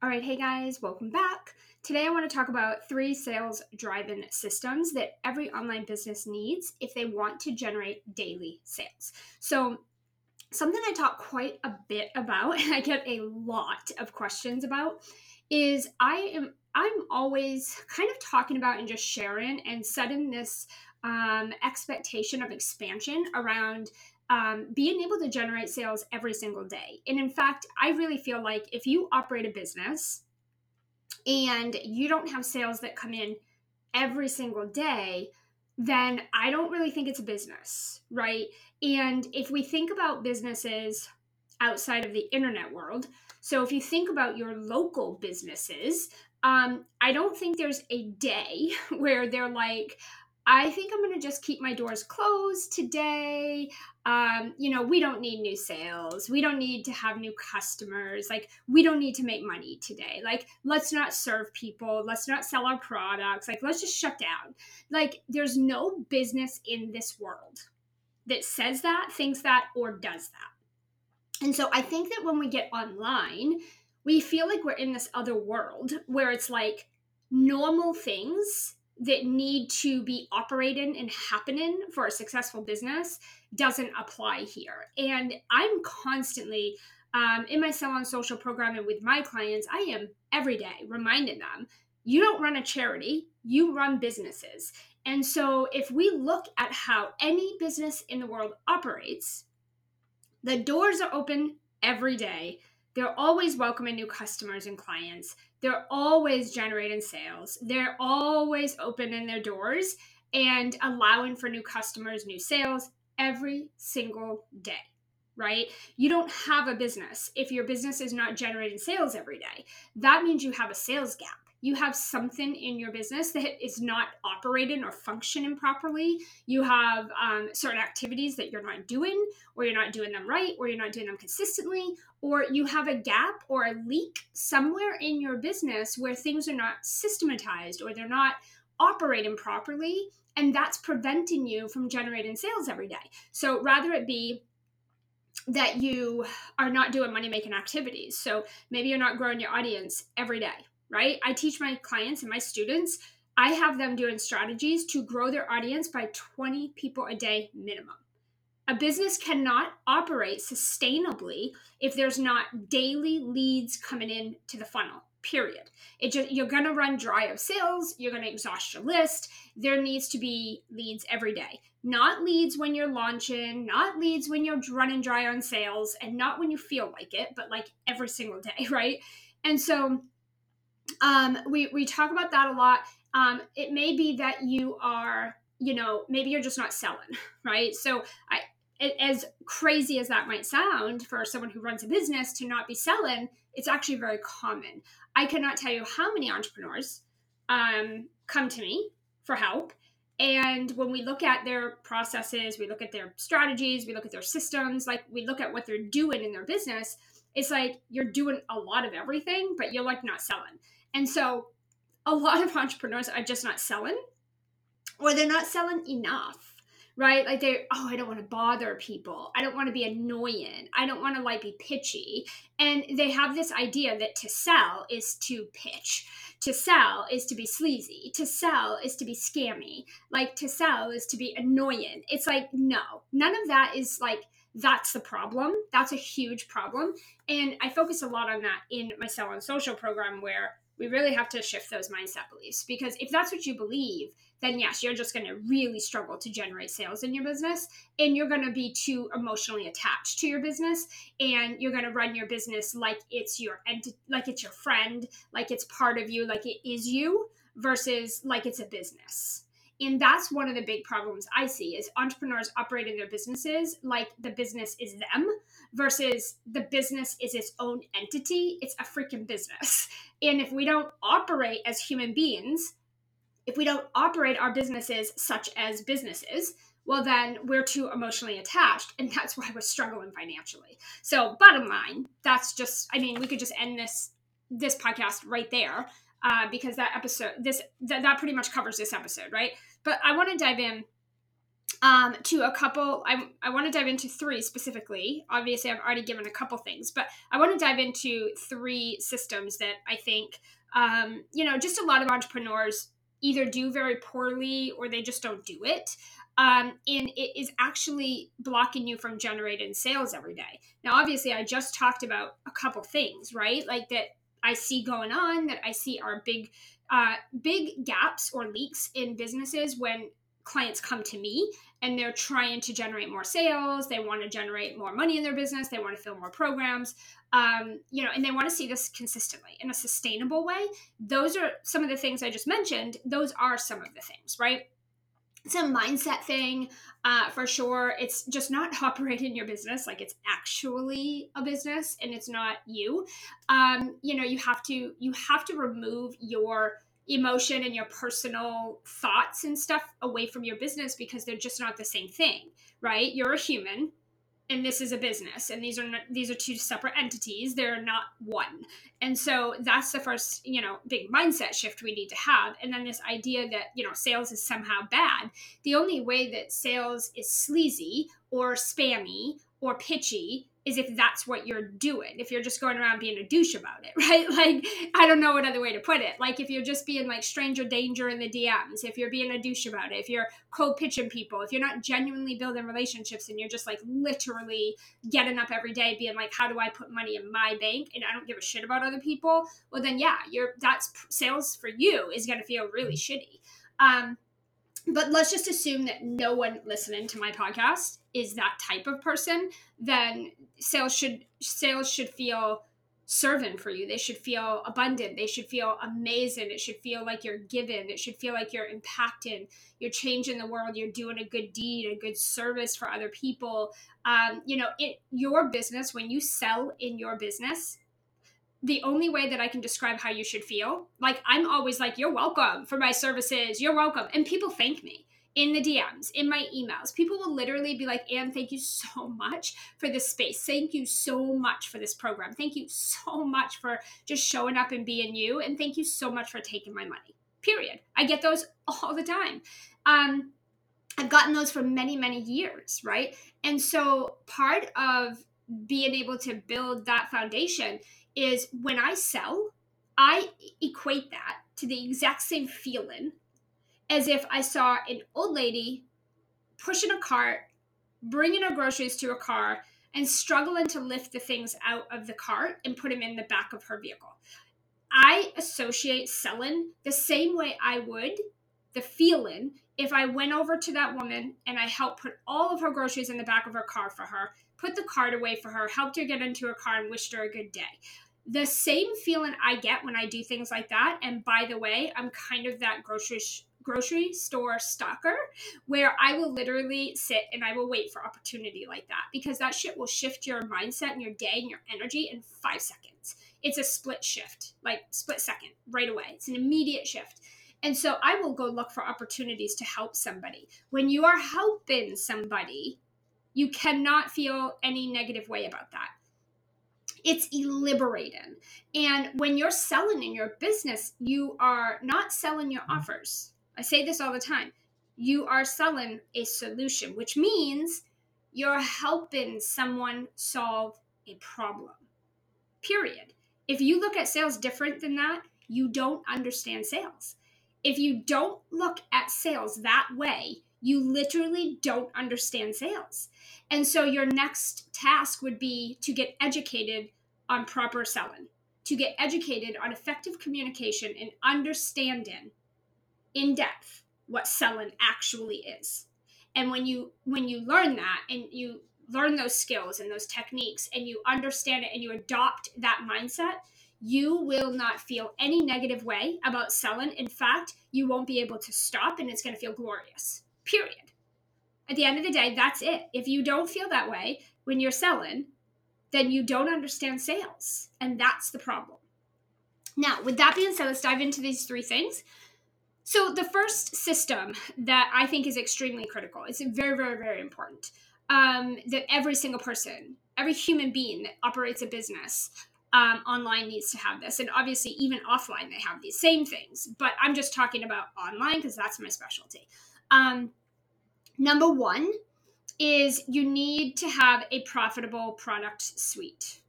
All right, hey guys, welcome back. Today I want to talk about three sales drive in systems that every online business needs if they want to generate daily sales. So, something I talk quite a bit about and I get a lot of questions about is I am I'm always kind of talking about and just sharing and setting this um, expectation of expansion around um, being able to generate sales every single day. And in fact, I really feel like if you operate a business and you don't have sales that come in every single day, then I don't really think it's a business, right? And if we think about businesses outside of the internet world, so if you think about your local businesses, um, I don't think there's a day where they're like, I think I'm going to just keep my doors closed today. Um, you know, we don't need new sales. We don't need to have new customers. Like, we don't need to make money today. Like, let's not serve people. Let's not sell our products. Like, let's just shut down. Like, there's no business in this world that says that, thinks that, or does that. And so I think that when we get online, we feel like we're in this other world where it's like normal things that need to be operating and happening for a successful business doesn't apply here. And I'm constantly um, in my Sell on Social program and with my clients, I am every day reminding them you don't run a charity, you run businesses. And so if we look at how any business in the world operates, the doors are open every day. They're always welcoming new customers and clients. They're always generating sales. They're always opening their doors and allowing for new customers, new sales every single day, right? You don't have a business if your business is not generating sales every day. That means you have a sales gap you have something in your business that is not operating or functioning properly. You have um, certain activities that you're not doing, or you're not doing them right, or you're not doing them consistently, or you have a gap or a leak somewhere in your business where things are not systematized or they're not operating properly. And that's preventing you from generating sales every day. So rather it be that you are not doing money making activities. So maybe you're not growing your audience every day right? I teach my clients and my students, I have them doing strategies to grow their audience by 20 people a day minimum. A business cannot operate sustainably if there's not daily leads coming in to the funnel. Period. It just you're gonna run dry of sales. You're gonna exhaust your list. There needs to be leads every day, not leads when you're launching, not leads when you're running dry on sales, and not when you feel like it, but like every single day, right? And so um, we we talk about that a lot. Um, it may be that you are, you know, maybe you're just not selling, right? So I, as crazy as that might sound for someone who runs a business to not be selling, it's actually very common. I cannot tell you how many entrepreneurs um, come to me for help. And when we look at their processes, we look at their strategies, we look at their systems, like we look at what they're doing in their business, it's like you're doing a lot of everything, but you're like not selling. And so a lot of entrepreneurs are just not selling or they're not selling enough right? Like they, oh, I don't want to bother people. I don't want to be annoying. I don't want to like be pitchy. And they have this idea that to sell is to pitch. To sell is to be sleazy. To sell is to be scammy. Like to sell is to be annoying. It's like, no, none of that is like, that's the problem. That's a huge problem. And I focus a lot on that in my Sell on Social program where we really have to shift those mindset beliefs because if that's what you believe then yes you're just going to really struggle to generate sales in your business and you're going to be too emotionally attached to your business and you're going to run your business like it's your like it's your friend like it's part of you like it is you versus like it's a business and that's one of the big problems i see is entrepreneurs operating their businesses like the business is them versus the business is its own entity. It's a freaking business. And if we don't operate as human beings if we don't operate our businesses such as businesses well then we're too emotionally attached and that's why we're struggling financially. So bottom line that's just i mean we could just end this this podcast right there uh, because that episode this that, that pretty much covers this episode right but i want to dive in um, to a couple. I, I want to dive into three specifically. Obviously, I've already given a couple things, but I want to dive into three systems that I think, um, you know, just a lot of entrepreneurs either do very poorly or they just don't do it. Um, and it is actually blocking you from generating sales every day. Now, obviously, I just talked about a couple things, right? Like that I see going on that I see are big, uh, big gaps or leaks in businesses when clients come to me and they're trying to generate more sales they want to generate more money in their business they want to fill more programs um, you know and they want to see this consistently in a sustainable way. Those are some of the things i just mentioned. Those are some of the things right it's a mindset thing uh, for sure. It's just not operating your business like it's actually a business and it's not you. Um, you know you have to you have to remove your emotion and your personal thoughts and stuff away from your business because they're just not the same thing, right? You're a human and this is a business and these are not, these are two separate entities they're not one. And so that's the first you know big mindset shift we need to have. And then this idea that you know sales is somehow bad the only way that sales is sleazy or spammy or pitchy is if that's what you're doing. If you're just going around being a douche about it, right? Like, I don't know what other way to put it. Like, if you're just being like stranger danger in the DMs, if you're being a douche about it, if you're cold pitching people, if you're not genuinely building relationships and you're just like literally getting up every day being like, how do I put money in my bank and I don't give a shit about other people, well, then yeah, you're that's sales for you is going to feel really shitty. Um, but let's just assume that no one listening to my podcast is that type of person then sales should sales should feel servant for you. They should feel abundant. They should feel amazing. It should feel like you're given. It should feel like you're impacting you're changing the world. You're doing a good deed a good service for other people. Um, you know it your business when you sell in your business the only way that I can describe how you should feel, like I'm always like, you're welcome for my services. You're welcome. And people thank me in the DMs, in my emails. People will literally be like, Anne, thank you so much for this space. Thank you so much for this program. Thank you so much for just showing up and being you. And thank you so much for taking my money. Period. I get those all the time. Um, I've gotten those for many, many years, right? And so part of being able to build that foundation is when I sell, I equate that to the exact same feeling as if I saw an old lady pushing a cart, bringing her groceries to a car, and struggling to lift the things out of the cart and put them in the back of her vehicle. I associate selling the same way I would the feeling if I went over to that woman and I helped put all of her groceries in the back of her car for her, put the cart away for her, helped her get into her car, and wished her a good day the same feeling I get when I do things like that. And by the way, I'm kind of that grocery grocery store stalker where I will literally sit and I will wait for opportunity like that because that shit will shift your mindset and your day and your energy in five seconds. It's a split shift, like split second, right away. It's an immediate shift. And so I will go look for opportunities to help somebody. When you are helping somebody, you cannot feel any negative way about that it's liberating. And when you're selling in your business, you are not selling your mm-hmm. offers. I say this all the time. You are selling a solution, which means you're helping someone solve a problem. Period. If you look at sales different than that, you don't understand sales. If you don't look at sales that way, you literally don't understand sales. And so your next task would be to get educated on proper selling, to get educated on effective communication and understanding in depth what selling actually is. And when you when you learn that and you learn those skills and those techniques and you understand it and you adopt that mindset, you will not feel any negative way about selling. In fact, you won't be able to stop and it's going to feel glorious. Period. At the end of the day, that's it. If you don't feel that way when you're selling, then you don't understand sales. And that's the problem. Now, with that being said, let's dive into these three things. So, the first system that I think is extremely critical, it's very, very, very important um, that every single person, every human being that operates a business um, online needs to have this. And obviously, even offline, they have these same things. But I'm just talking about online because that's my specialty. Um, Number one is you need to have a profitable product suite.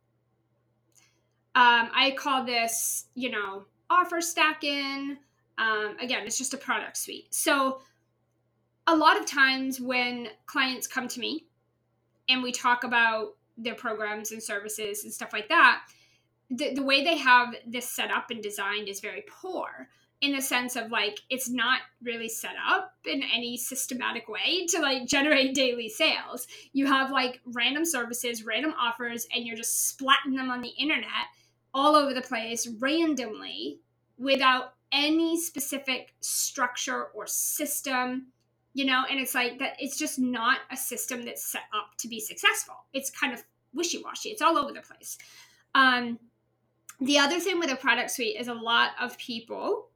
Um, I call this, you know, offer stacking. Um, again, it's just a product suite. So, a lot of times when clients come to me and we talk about their programs and services and stuff like that, the, the way they have this set up and designed is very poor in the sense of like it's not really set up in any systematic way to like generate daily sales. You have like random services, random offers, and you're just splatting them on the internet all over the place randomly without any specific structure or system you know and it's like that it's just not a system that's set up to be successful. It's kind of wishy-washy. It's all over the place. Um the other thing with a product suite is a lot of people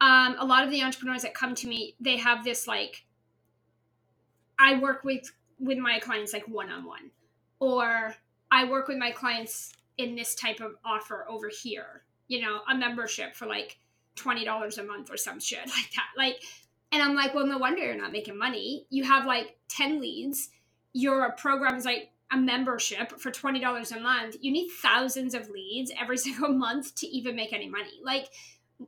um a lot of the entrepreneurs that come to me they have this like i work with with my clients like one-on-one or i work with my clients in this type of offer over here you know a membership for like $20 a month or some shit like that. Like and i'm like well no wonder you're not making money. You have like 10 leads. Your program is like a membership for $20 a month. You need thousands of leads every single month to even make any money. Like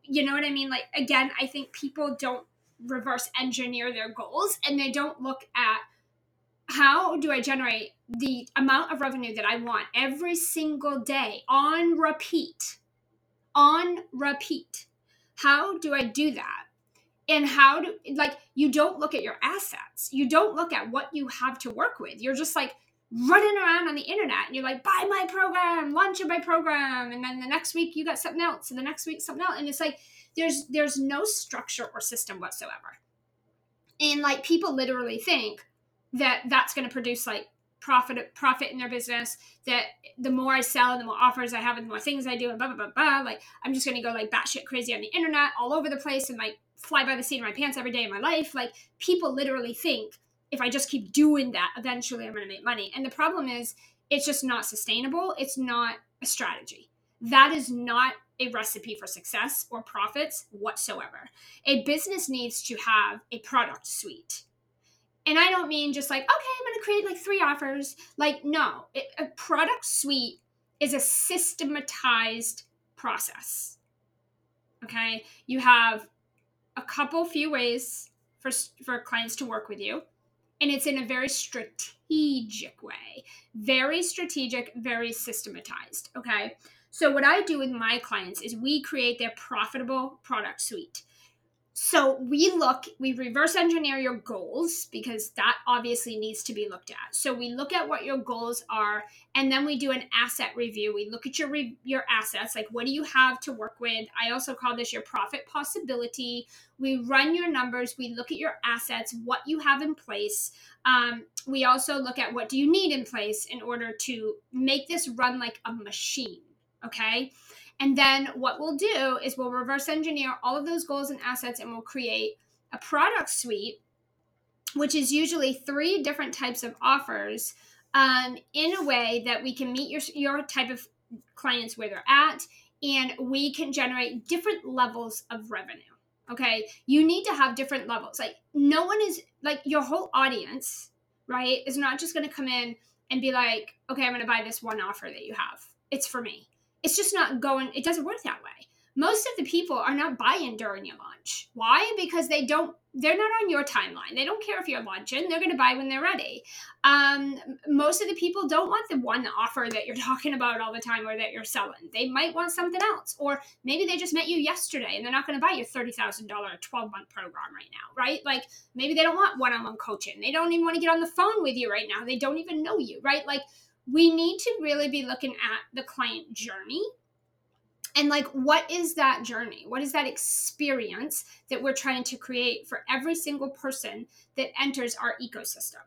you know what i mean? Like again i think people don't reverse engineer their goals and they don't look at how do I generate the amount of revenue that I want every single day on repeat? On repeat. How do I do that? And how do, like, you don't look at your assets. You don't look at what you have to work with. You're just like running around on the internet and you're like, buy my program, launch my program. And then the next week you got something else. And the next week something else. And it's like, there's, there's no structure or system whatsoever. And like, people literally think, that that's going to produce like profit profit in their business that the more I sell, and the more offers I have, and the more things I do, and blah blah blah blah. Like I'm just gonna go like batshit crazy on the internet, all over the place, and like fly by the seat of my pants every day in my life. Like people literally think if I just keep doing that, eventually I'm gonna make money. And the problem is, it's just not sustainable. It's not a strategy. That is not a recipe for success or profits whatsoever. A business needs to have a product suite and I don't mean just like, okay, I'm going to create like three offers. Like, no, it, a product suite is a systematized process. Okay. You have a couple few ways for, for clients to work with you. And it's in a very strategic way, very strategic, very systematized. Okay. So, what I do with my clients is we create their profitable product suite so we look we reverse engineer your goals because that obviously needs to be looked at. So we look at what your goals are and then we do an asset review. We look at your re- your assets like what do you have to work with? I also call this your profit possibility. We run your numbers. We look at your assets what you have in place. Um, we also look at what do you need in place in order to make this run like a machine okay and then what we'll do is we'll reverse engineer all of those goals and assets and we'll create a product suite, which is usually three different types of offers um, in a way that we can meet your, your type of clients where they're at and we can generate different levels of revenue. Okay. You need to have different levels. Like, no one is like your whole audience, right, is not just going to come in and be like, okay, I'm going to buy this one offer that you have. It's for me it's just not going it doesn't work that way. Most of the people are not buying during your launch. Why? Because they don't they're not on your timeline. They don't care if you're launching. They're going to buy when they're ready. Um, most of the people don't want the one offer that you're talking about all the time or that you're selling. They might want something else or maybe they just met you yesterday and they're not going to buy your $30000 12 month program right now right? Like maybe they don't want one-on-one coaching. They don't even want to get on the phone with you right now. They don't even know you right? Like we need to really be looking at the client journey. And like what is that journey? What is that experience that we're trying to create for every single person that enters our ecosystem?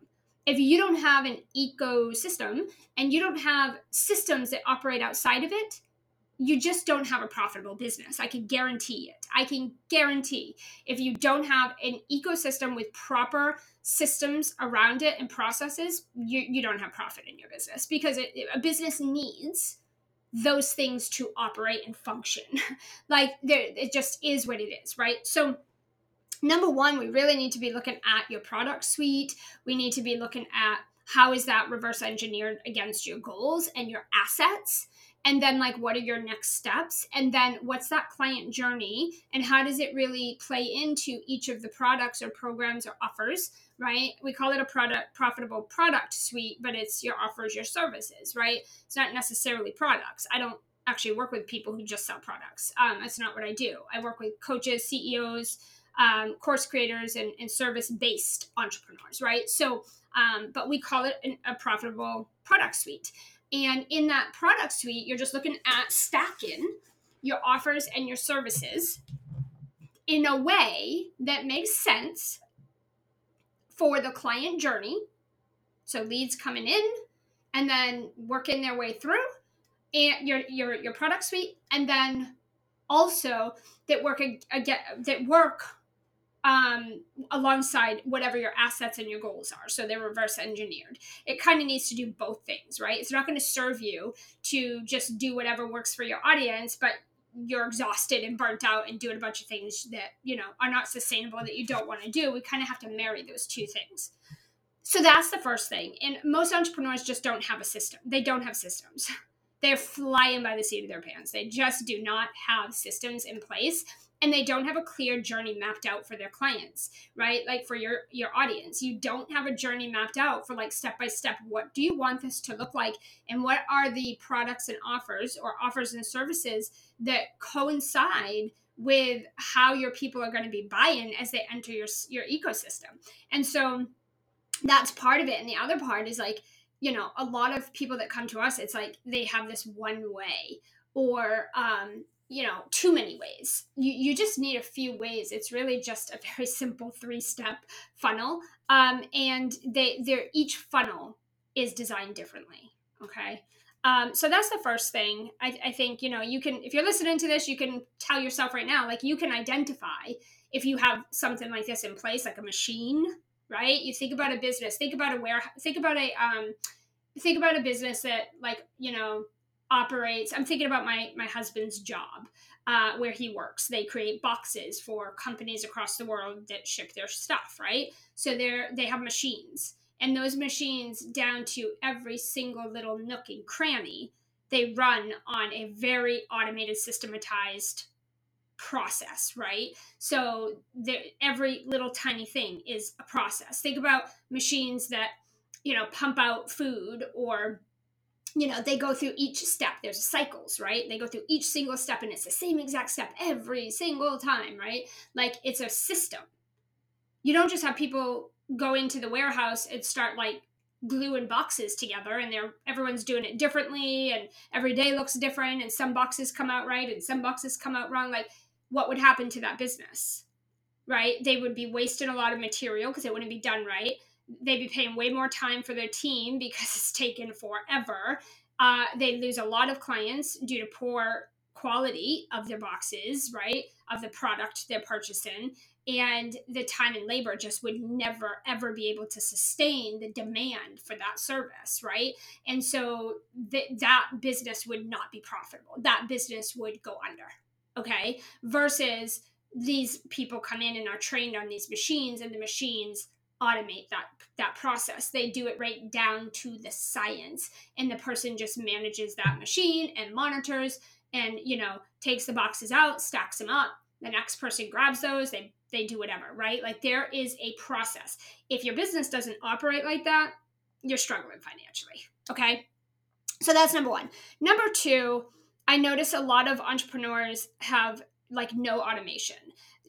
If you don't have an ecosystem and you don't have systems that operate outside of it you just don't have a profitable business. I can guarantee it. I can guarantee if you don't have an ecosystem with proper systems around it and processes, you, you don't have profit in your business because it, a business needs those things to operate and function. like there, it just is what it is, right? So number one, we really need to be looking at your product suite. We need to be looking at how is that reverse engineered against your goals and your assets and then like what are your next steps? And then what's that client journey? And how does it really play into each of the products or programs or offers right? We call it a product profitable product suite but it's your offers your services right? It's not necessarily products. I don't actually work with people who just sell products. Um, that's not what i do. I work with coaches ceos um, course creators and, and service based entrepreneurs right? So um, but we call it an, a profitable product suite and in that product suite, you're just looking at stacking your offers and your services in a way that makes sense for the client journey. So leads coming in and then working their way through and your your your product suite and then also that work again that work um, alongside whatever your assets and your goals are. So they're reverse engineered. It kind of needs to do both things, right? It's not going to serve you to just do whatever works for your audience, but you're exhausted and burnt out and doing a bunch of things that, you know, are not sustainable that you don't want to do. We kind of have to marry those two things. So that's the first thing. And most entrepreneurs just don't have a system. They don't have systems. They're flying by the seat of their pants. They just do not have systems in place and they don't have a clear journey mapped out for their clients right? Like for your your audience. You don't have a journey mapped out for like step by step what do you want this to look like and what are the products and offers or offers and services that coincide with how your people are going to be buying as they enter your your ecosystem. And so that's part of it. And the other part is like you know a lot of people that come to us it's like they have this one way or um, you know too many ways. You, you just need a few ways. It's really just a very simple three step funnel um, and they they're each funnel is designed differently okay? Um, so that's the first thing. I, I think you know you can if you're listening to this you can tell yourself right now like you can identify if you have something like this in place like a machine right? You think about a business think about a warehouse think about a um, think about a business that like you know operates i'm thinking about my my husband's job uh, where he works. They create boxes for companies across the world that ship their stuff right? So they're they have machines and those machines down to every single little nook and cranny they run on a very automated systematized process right? So every little tiny thing is a process. Think about machines that you know pump out food or you know they go through each step. There's cycles right? They go through each single step and it's the same exact step every single time right? Like it's a system. You don't just have people go into the warehouse and start like gluing boxes together and they're everyone's doing it differently and every day looks different and some boxes come out right and some boxes come out wrong. Like what would happen to that business right they would be wasting a lot of material because it wouldn't be done right they'd be paying way more time for their team because it's taken forever. Uh, they lose a lot of clients due to poor quality of their boxes, right? Of the product they're purchasing. And the time and labor just would never, ever be able to sustain the demand for that service, right? And so th- that business would not be profitable. That business would go under, okay? Versus these people come in and are trained on these machines, and the machines automate that that process. They do it right down to the science and the person just manages that machine and monitors and you know takes the boxes out stacks them up. The next person grabs those they they do whatever right? Like there is a process. If your business doesn't operate like that you're struggling financially okay? So that's number one. Number two i notice a lot of entrepreneurs have like no automation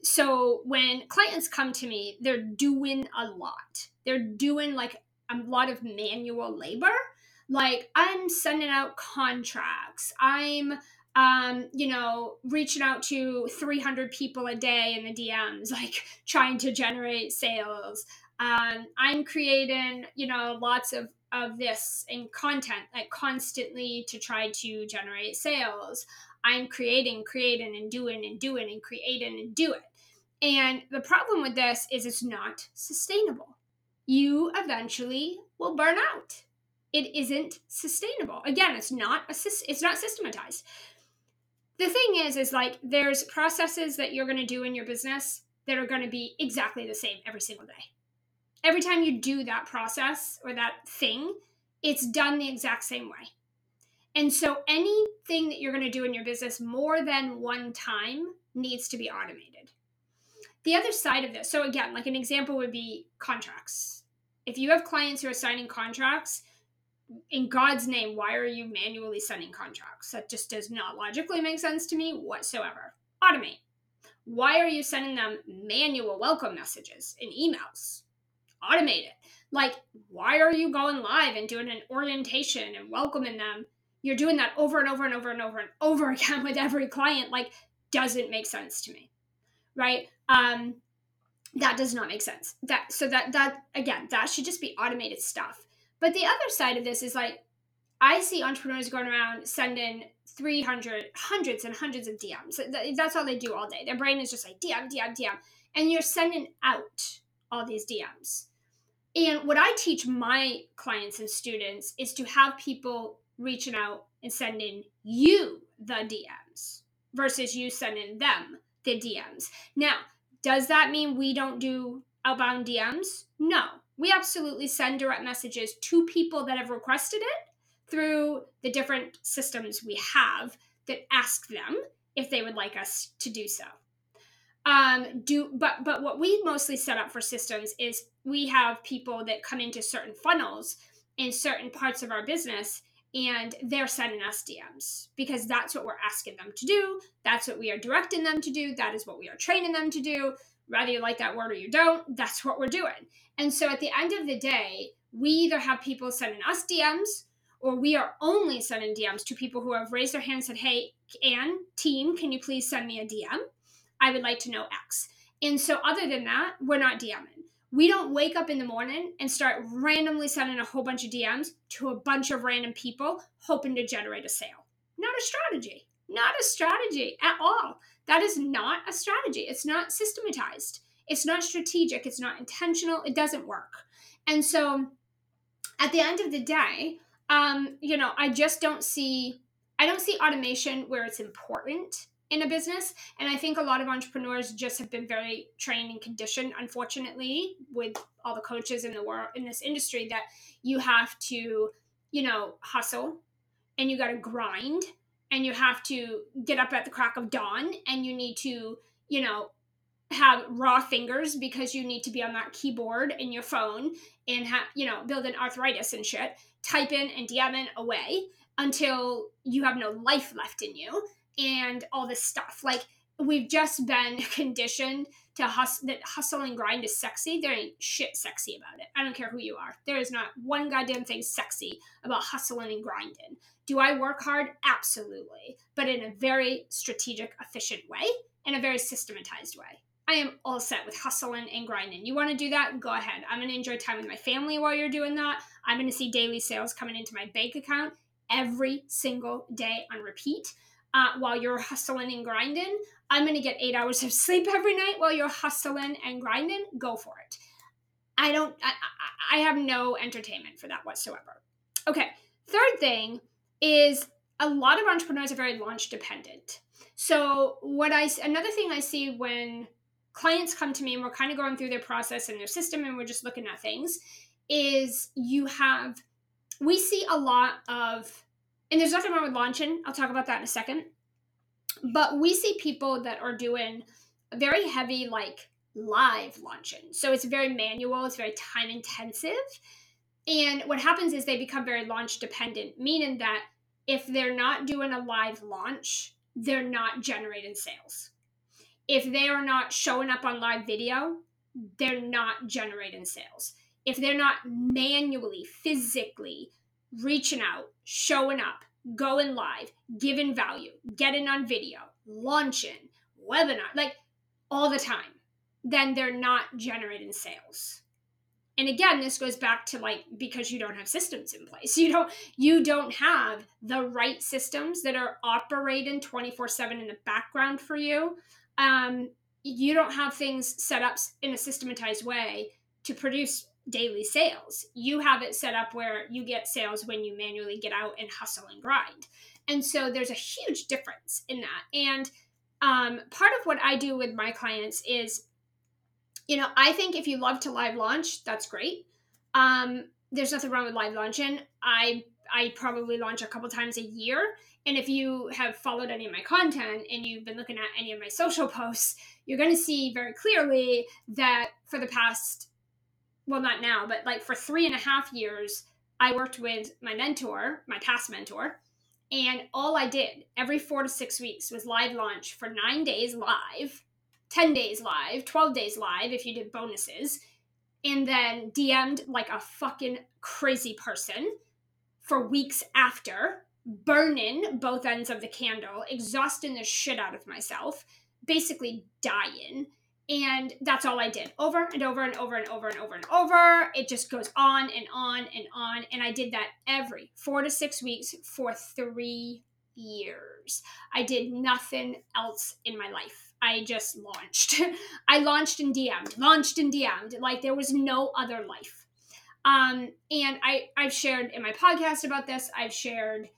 so when clients come to me, they're doing a lot. They're doing like a lot of manual labor. Like I'm sending out contracts. I'm um, you know, reaching out to 300 people a day in the DMs, like trying to generate sales. Um, I'm creating, you know, lots of of this in content, like constantly to try to generate sales. I'm creating, creating, and doing, and doing, and creating, and do it. And the problem with this is it's not sustainable. You eventually will burn out. It isn't sustainable. Again, it's not a, it's not systematized. The thing is is like there's processes that you're going to do in your business that are going to be exactly the same every single day. Every time you do that process or that thing, it's done the exact same way. And so anything that you're going to do in your business more than one time needs to be automated. The other side of this, so again, like an example would be contracts. If you have clients who are signing contracts, in God's name, why are you manually sending contracts? That just does not logically make sense to me whatsoever. Automate. Why are you sending them manual welcome messages in emails? Automate it. Like, why are you going live and doing an orientation and welcoming them? You're doing that over and over and over and over and over again with every client. Like, doesn't make sense to me. Right? Um, that does not make sense. That so that that again, that should just be automated stuff. But the other side of this is like I see entrepreneurs going around sending 300, hundreds and hundreds of DMs. That's all they do all day. Their brain is just like DM, DM, DM. And you're sending out all these DMs. And what I teach my clients and students is to have people reaching out and sending you the DMs versus you sending them the DMs. Now, does that mean we don't do outbound DMs? No. We absolutely send direct messages to people that have requested it through the different systems we have that ask them if they would like us to do so. Um, do but but what we mostly set up for systems is we have people that come into certain funnels in certain parts of our business and they're sending us DMs because that's what we're asking them to do. That's what we are directing them to do. That is what we are training them to do. Whether you like that word or you don't, that's what we're doing. And so at the end of the day, we either have people sending us DMs or we are only sending DMs to people who have raised their hand and said, Hey, Anne, team, can you please send me a DM? I would like to know X. And so, other than that, we're not DMing. We don't wake up in the morning and start randomly sending a whole bunch of DMs to a bunch of random people hoping to generate a sale. Not a strategy. Not a strategy at all. That is not a strategy. It's not systematized. It's not strategic. It's not intentional. It doesn't work. And so, at the end of the day, um, you know, I just don't see I don't see automation where it's important in a business. And I think a lot of entrepreneurs just have been very trained and conditioned, unfortunately, with all the coaches in the world in this industry that you have to, you know, hustle and you got to grind and you have to get up at the crack of dawn and you need to, you know, have raw fingers because you need to be on that keyboard in your phone and have, you know, build an arthritis and shit type in and DMing away until you have no life left in you and all this stuff. Like we've just been conditioned to hustle that hustle and grind is sexy. There ain't shit sexy about it. I don't care who you are. There is not one goddamn thing sexy about hustling and grinding. Do I work hard? Absolutely. But in a very strategic, efficient way, in a very systematized way. I am all set with hustling and grinding. You want to do that? Go ahead. I'm going to enjoy time with my family while you're doing that. I'm going to see daily sales coming into my bank account every single day on repeat. Uh, while you're hustling and grinding, I'm going to get eight hours of sleep every night while you're hustling and grinding. Go for it. I don't, I, I have no entertainment for that whatsoever. Okay. Third thing is a lot of entrepreneurs are very launch dependent. So, what I, another thing I see when clients come to me and we're kind of going through their process and their system and we're just looking at things is you have we see a lot of and there's nothing wrong with launching i'll talk about that in a second. But we see people that are doing very heavy like live launching so it's very manual it's very time intensive. And what happens is they become very launch dependent meaning that if they're not doing a live launch they're not generating sales. If they are not showing up on live video, they're not generating sales. If they're not manually, physically reaching out, showing up, going live, giving value, getting on video, launching, webinar, like all the time, then they're not generating sales. And again, this goes back to like because you don't have systems in place. You don't you don't have the right systems that are operating 24/7 in the background for you um, you don't have things set up in a systematized way to produce daily sales. You have it set up where you get sales when you manually get out and hustle and grind. And so there's a huge difference in that. And um, part of what I do with my clients is you know, I think if you love to live launch, that's great. Um, there's nothing wrong with live launching. I I probably launch a couple times a year. And if you have followed any of my content and you've been looking at any of my social posts, you're going to see very clearly that for the past, well, not now, but like for three and a half years, I worked with my mentor, my past mentor, and all I did every four to six weeks was live launch for nine days live, 10 days live, 12 days live if you did bonuses, and then DM'd like a fucking crazy person for weeks after, burning both ends of the candle, exhausting the shit out of myself, basically dying and that's all I did over and over and over and over and over and over. It just goes on and on and on. And I did that every four to six weeks for three years. I did nothing else in my life. I just launched. I launched and DM'd, launched and DM'd. Like there was no other life. Um, and I, I've shared in my podcast about this, I've shared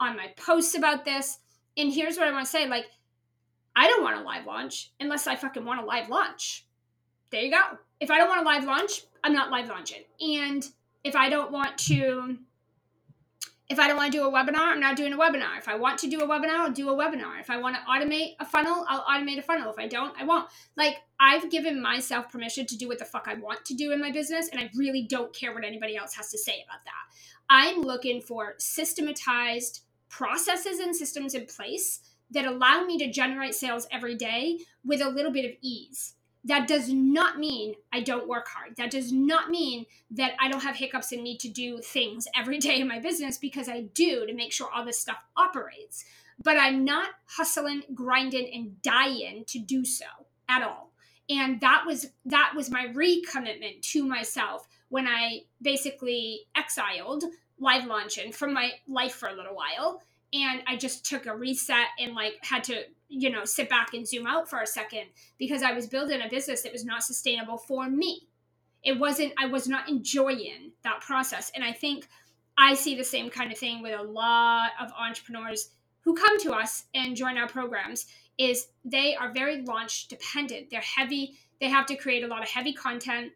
on my posts about this. And here's what I want to say like, I don't want a live launch unless I fucking want a live launch. There you go. If I don't want a live launch, I'm not live launching. And if I don't want to if I don't want to do a webinar, I'm not doing a webinar. If I want to do a webinar, I'll do a webinar. If I want to automate a funnel, I'll automate a funnel. If I don't, I won't. Like, I've given myself permission to do what the fuck I want to do in my business, and I really don't care what anybody else has to say about that. I'm looking for systematized processes and systems in place that allow me to generate sales every day with a little bit of ease. That does not mean I don't work hard. That does not mean that I don't have hiccups and need to do things every day in my business because I do to make sure all this stuff operates. But I'm not hustling, grinding, and dying to do so at all. And that was that was my recommitment to myself when I basically exiled live launching from my life for a little while and I just took a reset and like had to you know sit back and zoom out for a second because I was building a business that was not sustainable for me. It wasn't I was not enjoying that process and I think I see the same kind of thing with a lot of entrepreneurs who come to us and join our programs is they are very launch dependent. They're heavy, they have to create a lot of heavy content.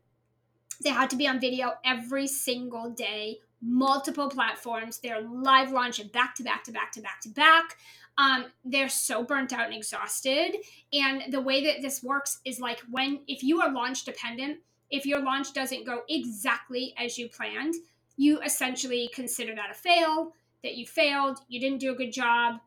They have to be on video every single day multiple platforms. They're live launching back to back to back to back to back. Um, they're so burnt out and exhausted. And the way that this works is like when, if you are launch dependent, if your launch doesn't go exactly as you planned, you essentially consider that a fail, that you failed, you didn't do a good job,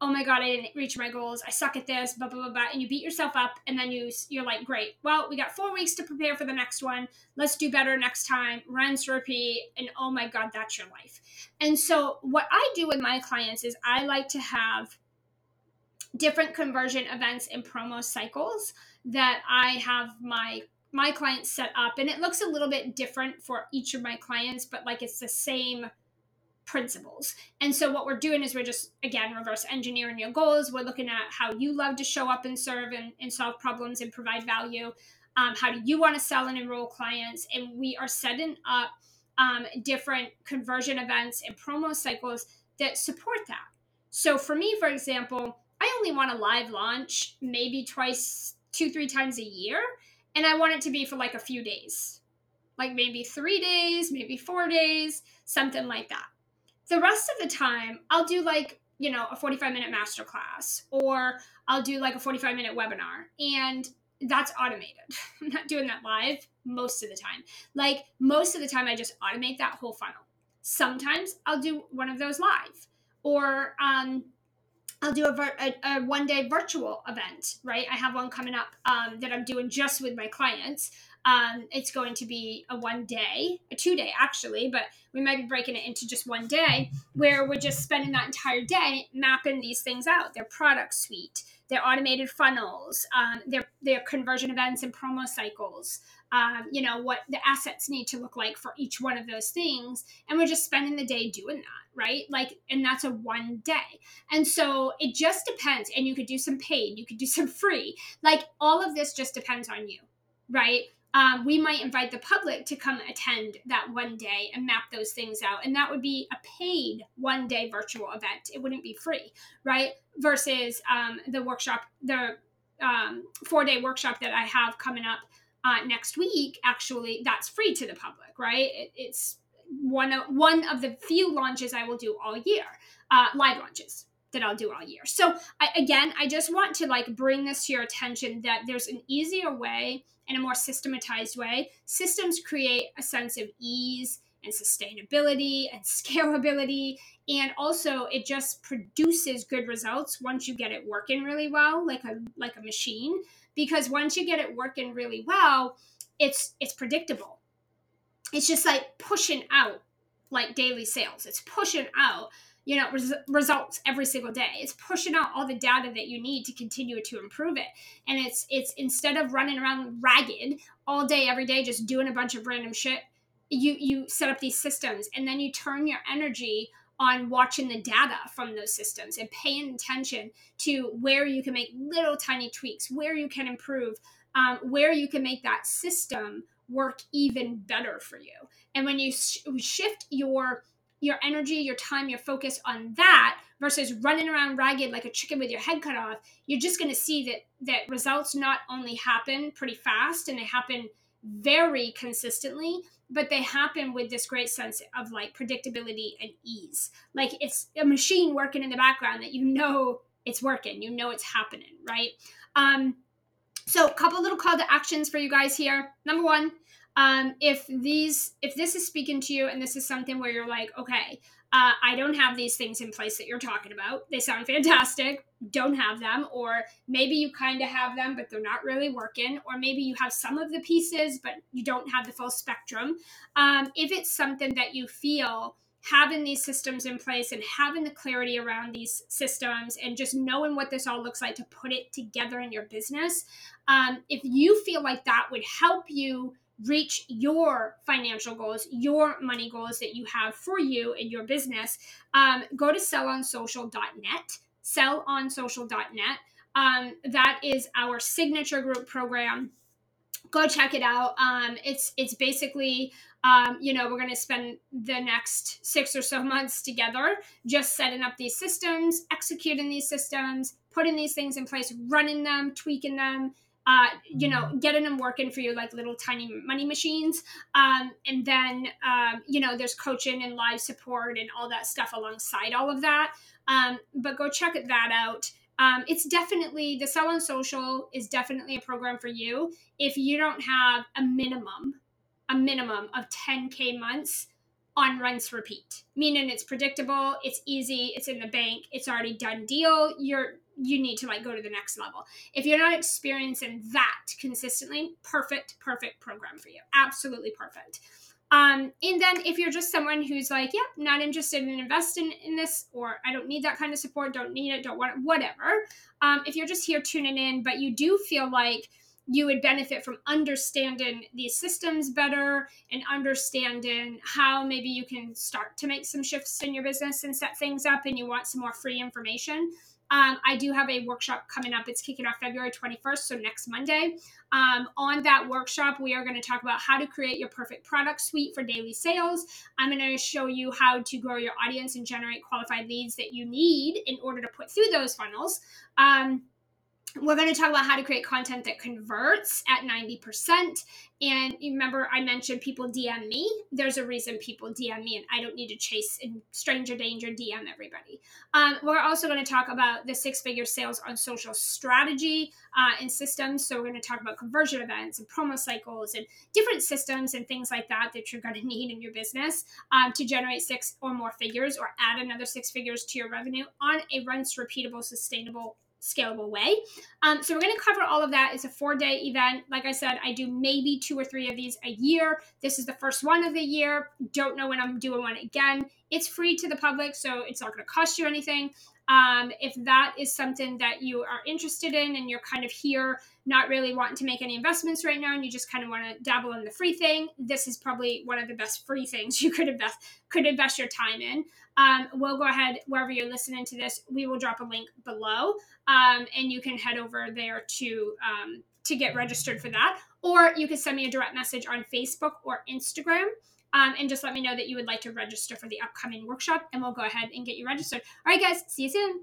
oh my god, I didn't reach my goals. I suck at this, blah blah blah blah, and you beat yourself up, and then you you're like, great. Well, we got four weeks to prepare for the next one. Let's do better next time. Rinse, repeat, and oh my god, that's your life. And so, what I do with my clients is I like to have different conversion events and promo cycles that I have my my clients set up, and it looks a little bit different for each of my clients, but like it's the same principles. And so what we're doing is we're just again reverse engineering your goals. We're looking at how you love to show up and serve and, and solve problems and provide value. Um, how do you want to sell and enroll clients? And we are setting up um, different conversion events and promo cycles that support that. So for me, for example, I only want a live launch maybe twice, two, three times a year. And I want it to be for like a few days, like maybe three days, maybe four days, something like that the rest of the time i'll do like you know a 45 minute masterclass or i'll do like a 45 minute webinar and that's automated i'm not doing that live most of the time like most of the time i just automate that whole funnel sometimes i'll do one of those live or um, I'll do a, a, a, one day virtual event, right? I have one coming up um, that I'm doing just with my clients. Um, it's going to be a one day, a two day actually, but we might be breaking it into just one day where we're just spending that entire day mapping these things out. Their product suite, their automated funnels, um, their, their conversion events and promo cycles. Um, you know what the assets need to look like for each one of those things. And we're just spending the day doing that right? Like and that's a one day. And so it just depends and you could do some paid you could do some free. Like all of this just depends on you right um, we might invite the public to come attend that one day and map those things out. And that would be a paid one day virtual event. It wouldn't be free, right? Versus um, the workshop, the um, four day workshop that I have coming up uh, next week, actually, that's free to the public, right? It, it's one of one of the few launches I will do all year, uh, live launches that I'll do all year. So I, again, I just want to like bring this to your attention that there's an easier way and a more systematized way. Systems create a sense of ease and sustainability and scalability and also it just produces good results once you get it working really well like a like a machine because once you get it working really well it's it's predictable it's just like pushing out like daily sales it's pushing out you know res- results every single day. It's pushing out all the data that you need to continue to improve it. And it's it's instead of running around ragged all day every day just doing a bunch of random shit you you set up these systems and then you turn your energy on watching the data from those systems and paying attention to where you can make little tiny tweaks where you can improve um, where you can make that system work even better for you. And when you sh- shift your your energy, your time, your focus on that versus running around ragged like a chicken with your head cut off, you're just going to see that that results not only happen pretty fast and they happen very consistently, but they happen with this great sense of like predictability and ease. Like it's a machine working in the background that you know it's working, you know it's happening, right? Um, so, a couple little call to actions for you guys here. Number one, um, if these if this is speaking to you and this is something where you're like okay uh, i don't have these things in place that you're talking about. They sound fantastic. Don't have them. Or maybe you kind of have them but they're not really working. Or maybe you have some of the pieces but you don't have the full spectrum. Um, if it's something that you feel having these systems in place and having the clarity around these systems and just knowing what this all looks like to put it together in your business um, if you feel like that would help you reach your financial goals, your money goals that you have for you in your business, um, go to sellonsocial.net, sellonsocial.net. Um, that is our signature group program. Go check it out. Um, it's it's basically um, you know we're going to spend the next six or so months together just setting up these systems, executing these systems, putting these things in place, running them, tweaking them, uh, you know, getting them working for you like little tiny money machines. Um, and then, um, you know, there's coaching and live support and all that stuff alongside all of that. Um, but go check that out. Um, it's definitely the Sell on Social is definitely a program for you if you don't have a minimum, a minimum of 10k months on rinse repeat, meaning it's predictable, it's easy, it's in the bank, it's already done deal. You're you need to like go to the next level. If you're not experiencing that consistently, perfect, perfect program for you. Absolutely perfect. Um, and then if you're just someone who's like, yeah, not interested in investing in this, or I don't need that kind of support, don't need it, don't want it, whatever. Um, if you're just here tuning in, but you do feel like you would benefit from understanding these systems better and understanding how maybe you can start to make some shifts in your business and set things up and you want some more free information um, I do have a workshop coming up. It's kicking off February 21st, so next Monday. Um, on that workshop, we are going to talk about how to create your perfect product suite for daily sales. I'm going to show you how to grow your audience and generate qualified leads that you need in order to put through those funnels. Um, we're going to talk about how to create content that converts at 90%. And remember, I mentioned people DM me. There's a reason people DM me, and I don't need to chase in stranger danger DM everybody. Um, we're also going to talk about the six figure sales on social strategy uh, and systems. So, we're going to talk about conversion events and promo cycles and different systems and things like that that you're going to need in your business um, to generate six or more figures or add another six figures to your revenue on a rinse, repeatable, sustainable scalable way. Um, so we're going to cover all of that. It's a four day event. Like I said, I do maybe two or three of these a year. This is the first one of the year. Don't know when I'm doing one again. It's free to the public, so it's not going to cost you anything. Um, if that is something that you are interested in and you're kind of here not really wanting to make any investments right now and you just kind of want to dabble in the free thing, this is probably one of the best free things you could invest could invest your time in. Um, we'll go ahead wherever you're listening to this. We will drop a link below, um, and you can head over there to um, to get registered for that. Or you can send me a direct message on Facebook or Instagram. Um, and just let me know that you would like to register for the upcoming workshop, and we'll go ahead and get you registered. All right, guys, see you soon.